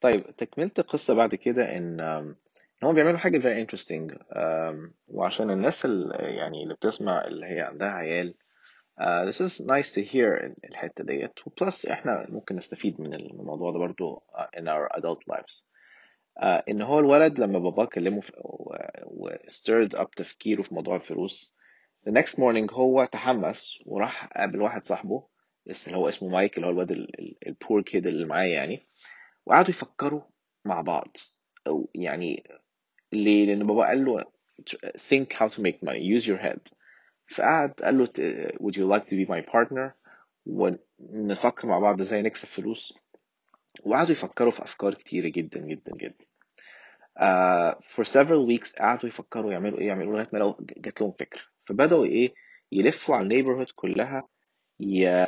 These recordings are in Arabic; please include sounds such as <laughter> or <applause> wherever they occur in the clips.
طيب تكملة القصة بعد كده إن إن هم بيعملوا حاجة very interesting وعشان الناس اللي يعني اللي بتسمع اللي هي عندها عيال uh, this is nice to hear الحتة ديت. وبلس إحنا ممكن نستفيد من الموضوع ده برضو uh, in our adult lives. uh, إن هو الولد لما باباه كلمه و stirred up تفكيره في موضوع الفلوس the next morning هو تحمس وراح قابل واحد صاحبه اللي هو اسمه مايك اللي هو الواد البور كيد اللي معايا يعني. وقعدوا يفكروا مع بعض. أو يعني ليه؟ لأن بابا قال له think how to make money. Use your head. فقعد قال له would you like to be my partner? ونفكر مع بعض إزاي نكسب فلوس. وقعدوا يفكروا في أفكار كتيرة جدا جدا جدا. uh, for several weeks قعدوا يفكروا يعملوا إيه؟ يعملوا لغاية ما جات لهم فكرة. فبدأوا إيه؟ يلفوا على ال neighborhood كلها ي...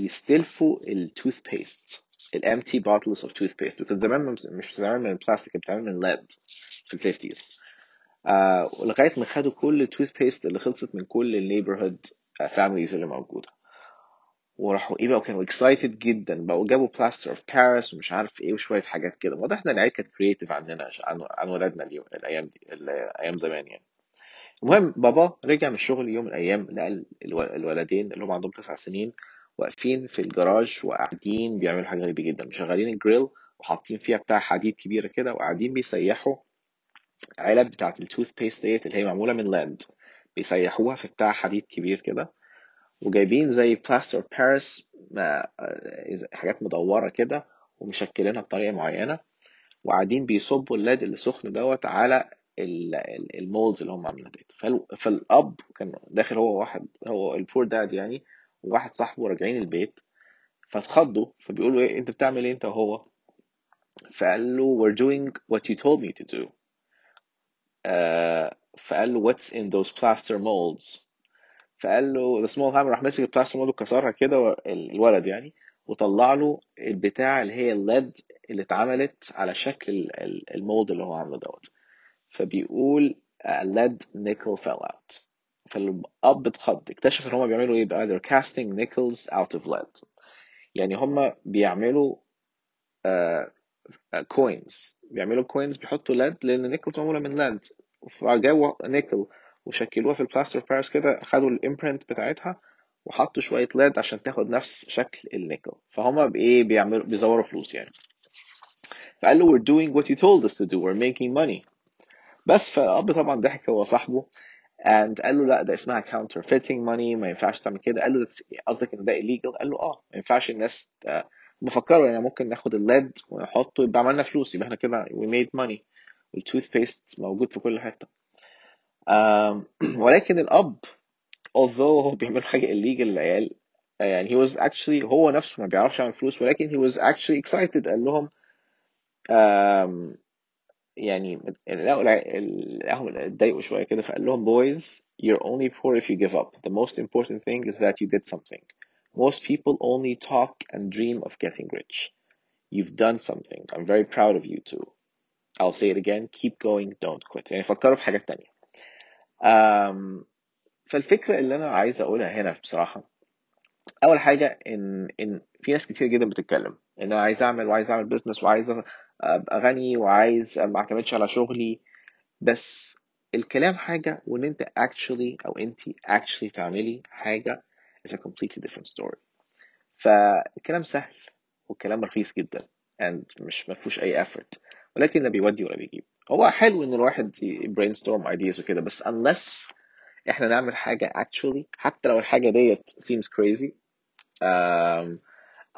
يستلفوا ال toothpaste ال empty bottles of toothpaste. وكان زمان مش زمان من البلاستيك بتعمل من lead في ال 50s آه ولغايه ما خدوا كل ال toothpaste اللي خلصت من كل ال neighborhood families اللي موجودة. وراحوا إيه بقى؟ كانوا excited جدا بقوا جابوا plaster of Paris ومش عارف إيه وشوية حاجات كده. واضح إن العيال كانت creative عندنا عن عن ولادنا اليوم الأيام دي الأيام زمان يعني. المهم بابا رجع من الشغل يوم من الأيام لقى الو- الولدين اللي هم عندهم تسع سنين واقفين في الجراج وقاعدين بيعملوا حاجة غريبة جدا. مشغلين الجريل وحاطين فيها بتاع حديد كبيرة كده وقاعدين بيسيحوا علب بتاعه ال toothpaste ديت اللي هي معمولة من lead بيسيحوها في بتاع حديد كبير كده وجايبين زي plaster Paris حاجات مدورة كده ومشكلينها بطريقة معينة. وقاعدين بيصبوا ال lead اللي سخن دوت على ال molds اللي هم عاملينها ديت. فال- فالأب كان داخل هو واحد هو ال poor dad يعني وواحد صاحبه راجعين البيت فاتخضوا فبيقولوا إيه أنت بتعمل إيه أنت وهو؟ فقال له we're doing what you told me to do. آه فقال له what's in those plaster molds? فقال له the small hammer. راح مسك ال plaster mold وكسرها كده الولد يعني وطلع له البتاع اللي هي ال lead اللي اتعملت على شكل ال- ال- ال mold اللي هو عامله دوت. فبيقول uh, lead nickel fell out. فالأب اتخض اكتشف إن هما بيعملوا إيه؟ بقى they're casting nickels out of lead. يعني هما بيعملوا coins بيعملوا coins بيحطوا lead لأن ال nickels معمولة من lead فجابوا نيكل وشكلوها في ال plaster of Paris كده خدوا ال imprint بتاعتها وحطوا شوية lead عشان تاخد نفس شكل النيكل فهم بإيه؟ بيعملوا بيزوروا فلوس يعني. فقال له we're doing what you told us to do. We're making money. بس فالأب طبعا ضحك هو صاحبه. And قال له لا ده اسمها counterfeiting money ما ينفعش تعمل كده. قال له قصدك إن ده illegal قال له آه ما ينفعش الناس بفكروا يعني ممكن ناخد ال lead ونحطه يبقى عملنا فلوس يبقى إحنا كده we made money. وال toothpaste موجود في كل آم، <clears throat> ولكن الأب although هو بيعمل حاجة illegal للعيال يعني he was actually هو نفسه ما بيعرفش يعمل فلوس ولكن he was actually excited قال لهم يعني لقوا الع- لقاهم اتضايقوا شوية كده فقال لهم boys you're only poor if you give up the most important thing is that you did something most people only talk and dream of getting rich you've done something I'm very proud of you too I'll say it again keep going don't quit يعني فكروا في حاجات تانية أم فالفكرة اللي أنا عايز أقولها هنا بصراحة أول حاجة إن إن في ناس كتير جدا بتتكلم إن أنا عايز أعمل وعايز أعمل بيزنس وعايز أبقى غني وعايز ما أعتمدش على شغلي. بس الكلام حاجة وإن أنت actually أو أنت actually تعملي حاجة is a completely different story. فالكلام سهل والكلام رخيص جدا and مش مفهوش أي effort. ولكن لا بيودي ولا بيجيب. هو حلو إن الواحد brainstorm ideas وكده بس unless إحنا نعمل حاجة actually حتى لو الحاجة ديت seems crazy um,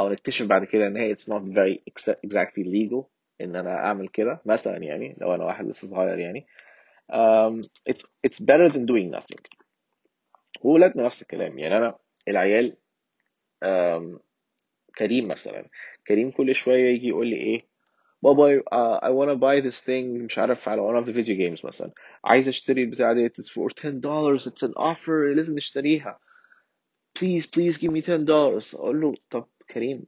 أو نكتشف بعد كده إن هي it's not very exa- exactly legal إن أنا أعمل كده مثلا يعني لو أنا واحد لسه صغير يعني. um, it's it's better than doing nothing. وولادنا نفس الكلام. يعني أنا العيال um, كريم مثلا. كريم كل شوية يجي يقول لي إيه بابا uh, I wanna buy this thing مش عارف على one of the video games مثلا. عايز أشتري البتاع ديت it's for 10 dollars it's an offer لازم نشتريها. Please please give me 10 dollars. أقول له طب كريم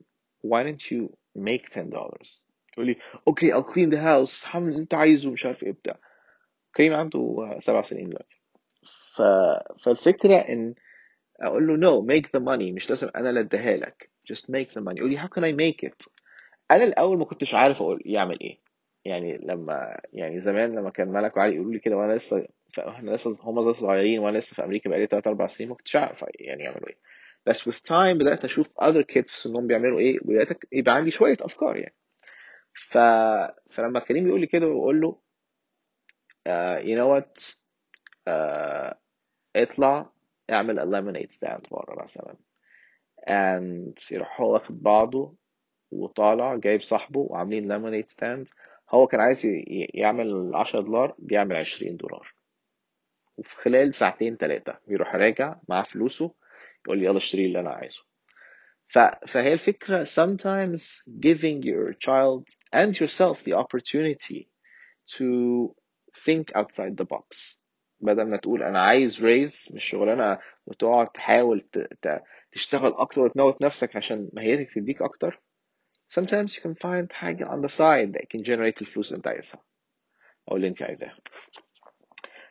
why don't you make 10 dollars? يقول لي okay I'll clean the house هعمل اللي أنت عايزه مش عارف إيه بتاع. كريم عنده سبع سنين دلوقتي. ف... فالفكرة إن أقول له no make the money مش لازم أنا اللي أديها لك. Just make the money. يقول لي how can I make it? أنا الأول ما كنتش عارف أقول يعمل إيه. يعني لما يعني زمان لما كان ملك وعلي يقولوا لي كده وأنا لسه إحنا لسه هم لسه صغيرين وأنا لسه في أمريكا بقالي 3 4 سنين ما كنتش عارف يعني يعملوا إيه. بس with time بدأت أشوف other kids في سنهم بيعملوا إيه وبدأت يبقى عندي شوية أفكار يعني. ف... فلما كريم يقول لي كده بقول له know what uh, اطلع اعمل lemonade stand بره مثلا. And يروح هو واخد بعضه وطالع جايب صاحبه وعاملين lemonade stand. هو كان عايز يعمل 10 دولار بيعمل 20 دولار. وفي خلال ساعتين ثلاثة بيروح راجع معاه فلوسه يقول لي يلا اشتري اللي أنا عايزه. ف... فهي الفكرة sometimes giving your child and yourself the opportunity to think outside the box بدل ما تقول أنا عايز raise مش شغلانة وتقعد تحاول ت... ت... تشتغل أكتر وتموت نفسك عشان ماهيتك تديك أكتر sometimes you can find حاجة on the side that can generate الفلوس اللي أنت عايزها أو اللي أنت عايزاها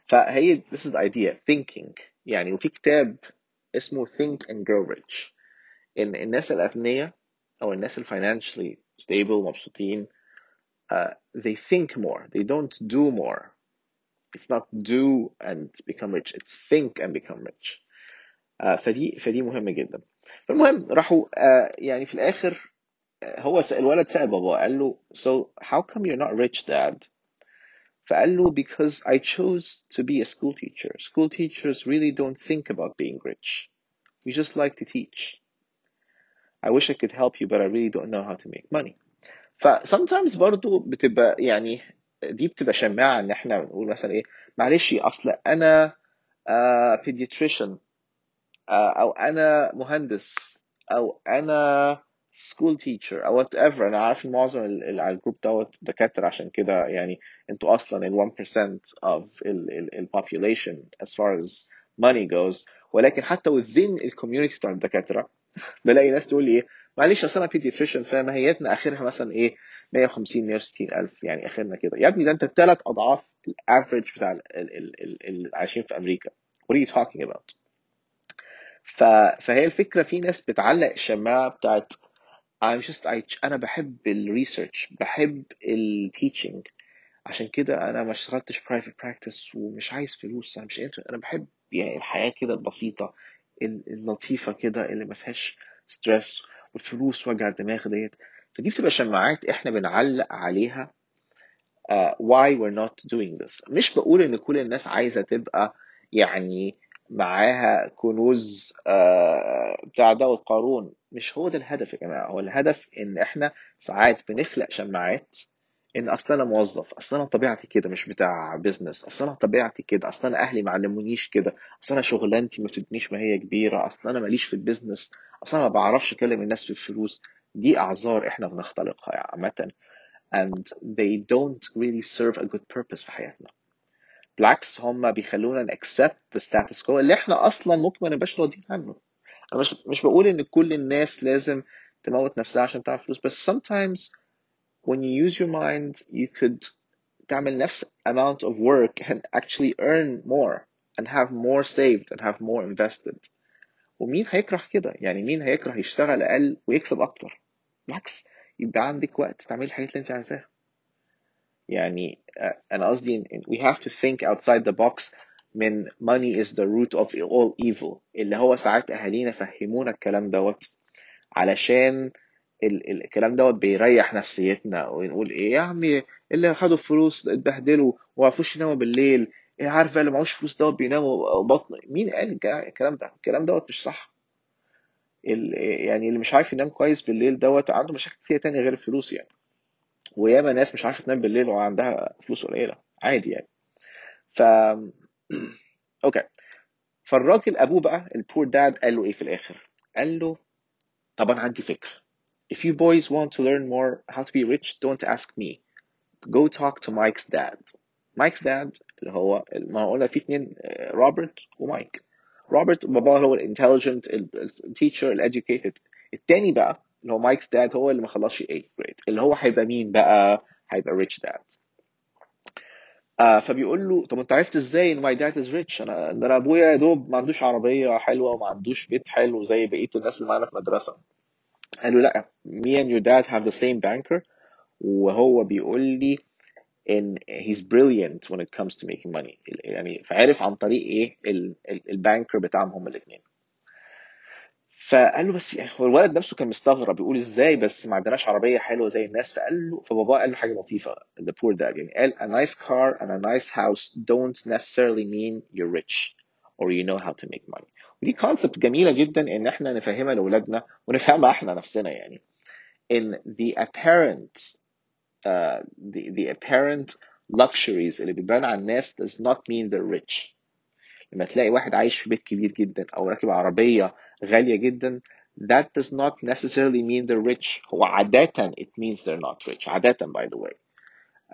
فهي this is the idea thinking يعني وفي كتاب اسمه Think and Grow Rich إن الناس الأغنياء أو الناس ال financially stable مبسوطين uh, they think more they don't do more it's not do and become rich it's think and become rich uh, فدي فدي مهمة جدا فالمهم راحوا uh, يعني في الآخر uh, هو سأل الولد سأل بابا قال له so how come you're not rich dad فقال له because I chose to be a school teacher school teachers really don't think about being rich we just like to teach I wish I could help you but I really don't know how to make money. ف sometimes برضو بتبقى يعني دي بتبقى شماعة إن إحنا بنقول مثلا إيه معلش أصل أنا آه pediatrician آه أو أنا مهندس أو أنا school teacher أو whatever. أنا عارف معظم ال- ال- على الجروب دوت دكاترة عشان كده يعني أنتوا أصلا ال 1% of ال, population as far as money goes. ولكن حتى within ال community بتاع الدكاترة بلاقي ناس تقول لي إيه معلش اصل أنا pediatrician فماهيتنا آخرها مثلا إيه 150 160 ألف يعني آخرنا كده. يا ابني ده أنت ثلاث أضعاف ال average بتاع ال- ال- ال- ال- اللي عايشين في أمريكا. What are you talking about? ف... فهي الفكرة في ناس بتعلق الشماعة بتاعت I'm just I... أنا بحب ال research بحب ال teaching عشان كده أنا ما اشتغلتش private practice ومش عايز فلوس أنا مش أنا بحب يعني الحياة كده البسيطه ال- اللطيفة كده اللي ما فيهاش stress والفلوس وجع الدماغ ديت. فدي بتبقى شماعات إحنا بنعلق عليها. uh, why we're not doing this. مش بقول إن كل الناس عايزة تبقى يعني معاها كنوز uh, بتاع ده قارون مش هو ده الهدف يا جماعة. هو الهدف إن إحنا ساعات بنخلق شماعات إن أصل أنا موظف أصل أنا طبيعتي كده مش بتاع business أصل أنا طبيعتي كده أصل أنا أهلي ما علمونيش كده أصل أنا شغلانتي ما بتدينيش ما هي كبيرة أصل أنا ماليش في ال business أصل أنا ما بعرفش أكلم الناس في الفلوس. دي أعذار إحنا بنختلقها عامة. And they don't really serve a good purpose في حياتنا. بالعكس هم بيخلونا accept the status quo اللي إحنا أصلا ممكن ما نبقاش راضيين عنه. أنا مش مش بقول إن كل الناس لازم تموت نفسها عشان تعمل فلوس بس sometimes when you use your mind you could تعمل نفس amount of work and actually earn more and have more saved and have more invested. ومين هيكره كده؟ يعني مين هيكره يشتغل أقل ويكسب أكتر؟ بالعكس يبقى عندك وقت تعملي الحاجات اللي انت عايزاها. يعني آه، أنا قصدي إن- إن we have to think outside the box من money is the root of all evil اللي هو ساعات أهالينا فهمونا الكلام دوت علشان ال ال الكلام دوت بيريح نفسيتنا ونقول إيه يا عمي اللي خدوا فلوس اتبهدلوا وما عرفوش يناموا بالليل إيه عارف اللي معهوش فلوس دوت بيناموا بطن مين قال الك- الكلام ده؟ الكلام دوت مش صح. ال يعني اللي مش عارف ينام كويس بالليل دوت عنده مشاكل كتير تانية غير الفلوس يعني. وياما ناس مش عارفة تنام بالليل وعندها فلوس قليلة عادي يعني. ف <clears throat> okay. فالراجل أبوه بقى ال poor dad قال له إيه في الآخر؟ قال له طب أنا عندي فكرة. If you boys want to learn more how to be rich don't ask me. Go talk to Mike's dad. Mike's dad اللي هو ما قلنا في اتنين روبرت ومايك روبرت باباه هو ال intelligent ال teacher ال educated التاني بقى اللي هو مايك's dad هو اللي ما خلصش 8th grade. اللي هو هيبقى مين بقى؟ هيبقى rich dad. آه فبيقول له طب انت عرفت إزاي ان my dad is rich أنا ده أنا ابويا يا دوب ما عندوش عربية حلوة وما عندوش بيت حلو زي بقية الناس اللي معانا في المدرسة. قال له لا me and your dad have the same banker. وهو بيقول لي إن he's brilliant when it comes to making money. يعني فعرف عن طريق إيه ال banker بتاعهم هم الاثنين فقال له بس يعني هو الولد نفسه كان مستغرب بيقول إزاي بس ما عندناش عربية حلوة زي الناس؟ فقال له فبابا قال له حاجة لطيفة the poor dad يعني قال a nice car and a nice house don't necessarily mean you're rich. or you know how to make money ودي كونسبت جميله جدا ان احنا نفهمها لاولادنا ونفهمها احنا نفسنا يعني in the apparent uh, the, the apparent luxuries اللي بتبان على الناس does not mean they're rich لما تلاقي واحد عايش في بيت كبير جدا او راكب عربيه غاليه جدا that does not necessarily mean they're rich هو عادة it means they're not rich عادة by the way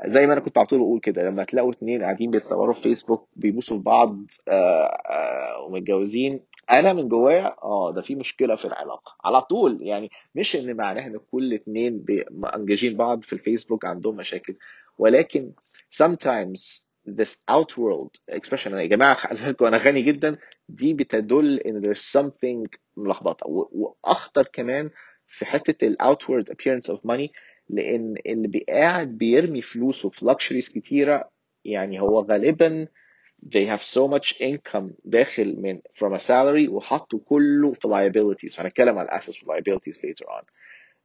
زي ما أنا كنت على طول أقول كده لما تلاقوا اتنين قاعدين بيتصوروا في فيسبوك بيبوسوا لبعض آه، آه، ومتجوزين أنا من جوايا آه ده في مشكلة في العلاقة على طول يعني مش إن معناها إن كل اتنين انجاجين بعض في الفيسبوك عندهم مشاكل ولكن sometimes this outworld expression يا جماعة بالكم أنا غني جدا دي بتدل إن there's something ملخبطة وأخطر كمان في حتة ال outward appearance of money لأن اللي قاعد بيرمي فلوسه في luxuries كتيرة يعني هو غالبا they have so much income داخل من from a salary وحطوا كله في liabilities. هنتكلم عن assets و liabilities later on.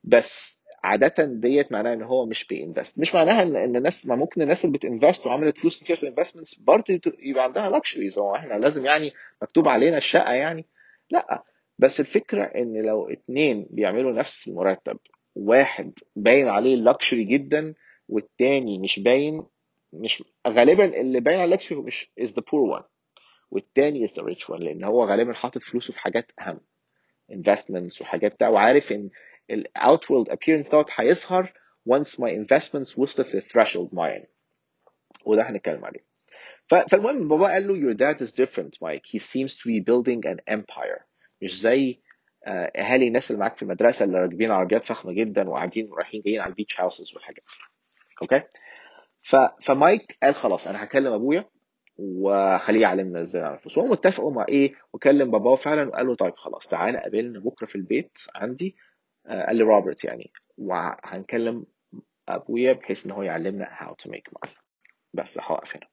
بس عادة ديت معناها إن هو مش بينفست مش معناها ان الناس ما ممكن الناس اللي بتنفست وعملت فلوس كتير في الانفستمنتس برضه يبقى عندها luxuries. هو إحنا لازم يعني مكتوب علينا الشقة يعني. لأ بس الفكرة إن لو اتنين بيعملوا نفس المرتب واحد باين عليه luxury جدا والتاني مش باين مش غالبا اللي باين على luxury مش is the poor one. والتاني is the rich one لأن هو غالبا حاطط فلوسه في حاجات أهم investments وحاجات بتاع. وعارف إن ال outward appearance دوت هيظهر once my investments وصلت لل threshold معين. وده هنتكلم عليه. فالمهم بابا قال له your dad is different Mike. He seems to be building an empire. مش زي أهالي الناس اللي معاك في المدرسة اللي راكبين عربيات فخمة جدا وقاعدين رايحين جايين على ال beach houses والحاجات okay؟ ف... فمايك قال خلاص أنا هكلم أبويا وخليه يعلمنا إزاي نعمل فلوس وهم اتفقوا مع إيه وكلم باباه فعلا وقال له طيب خلاص تعالى قابلنا بكرة في البيت عندي. آه، قال لي روبرت يعني. وهنكلم أبويا بحيث إن هو يعلمنا how to make money. بس هوقف هنا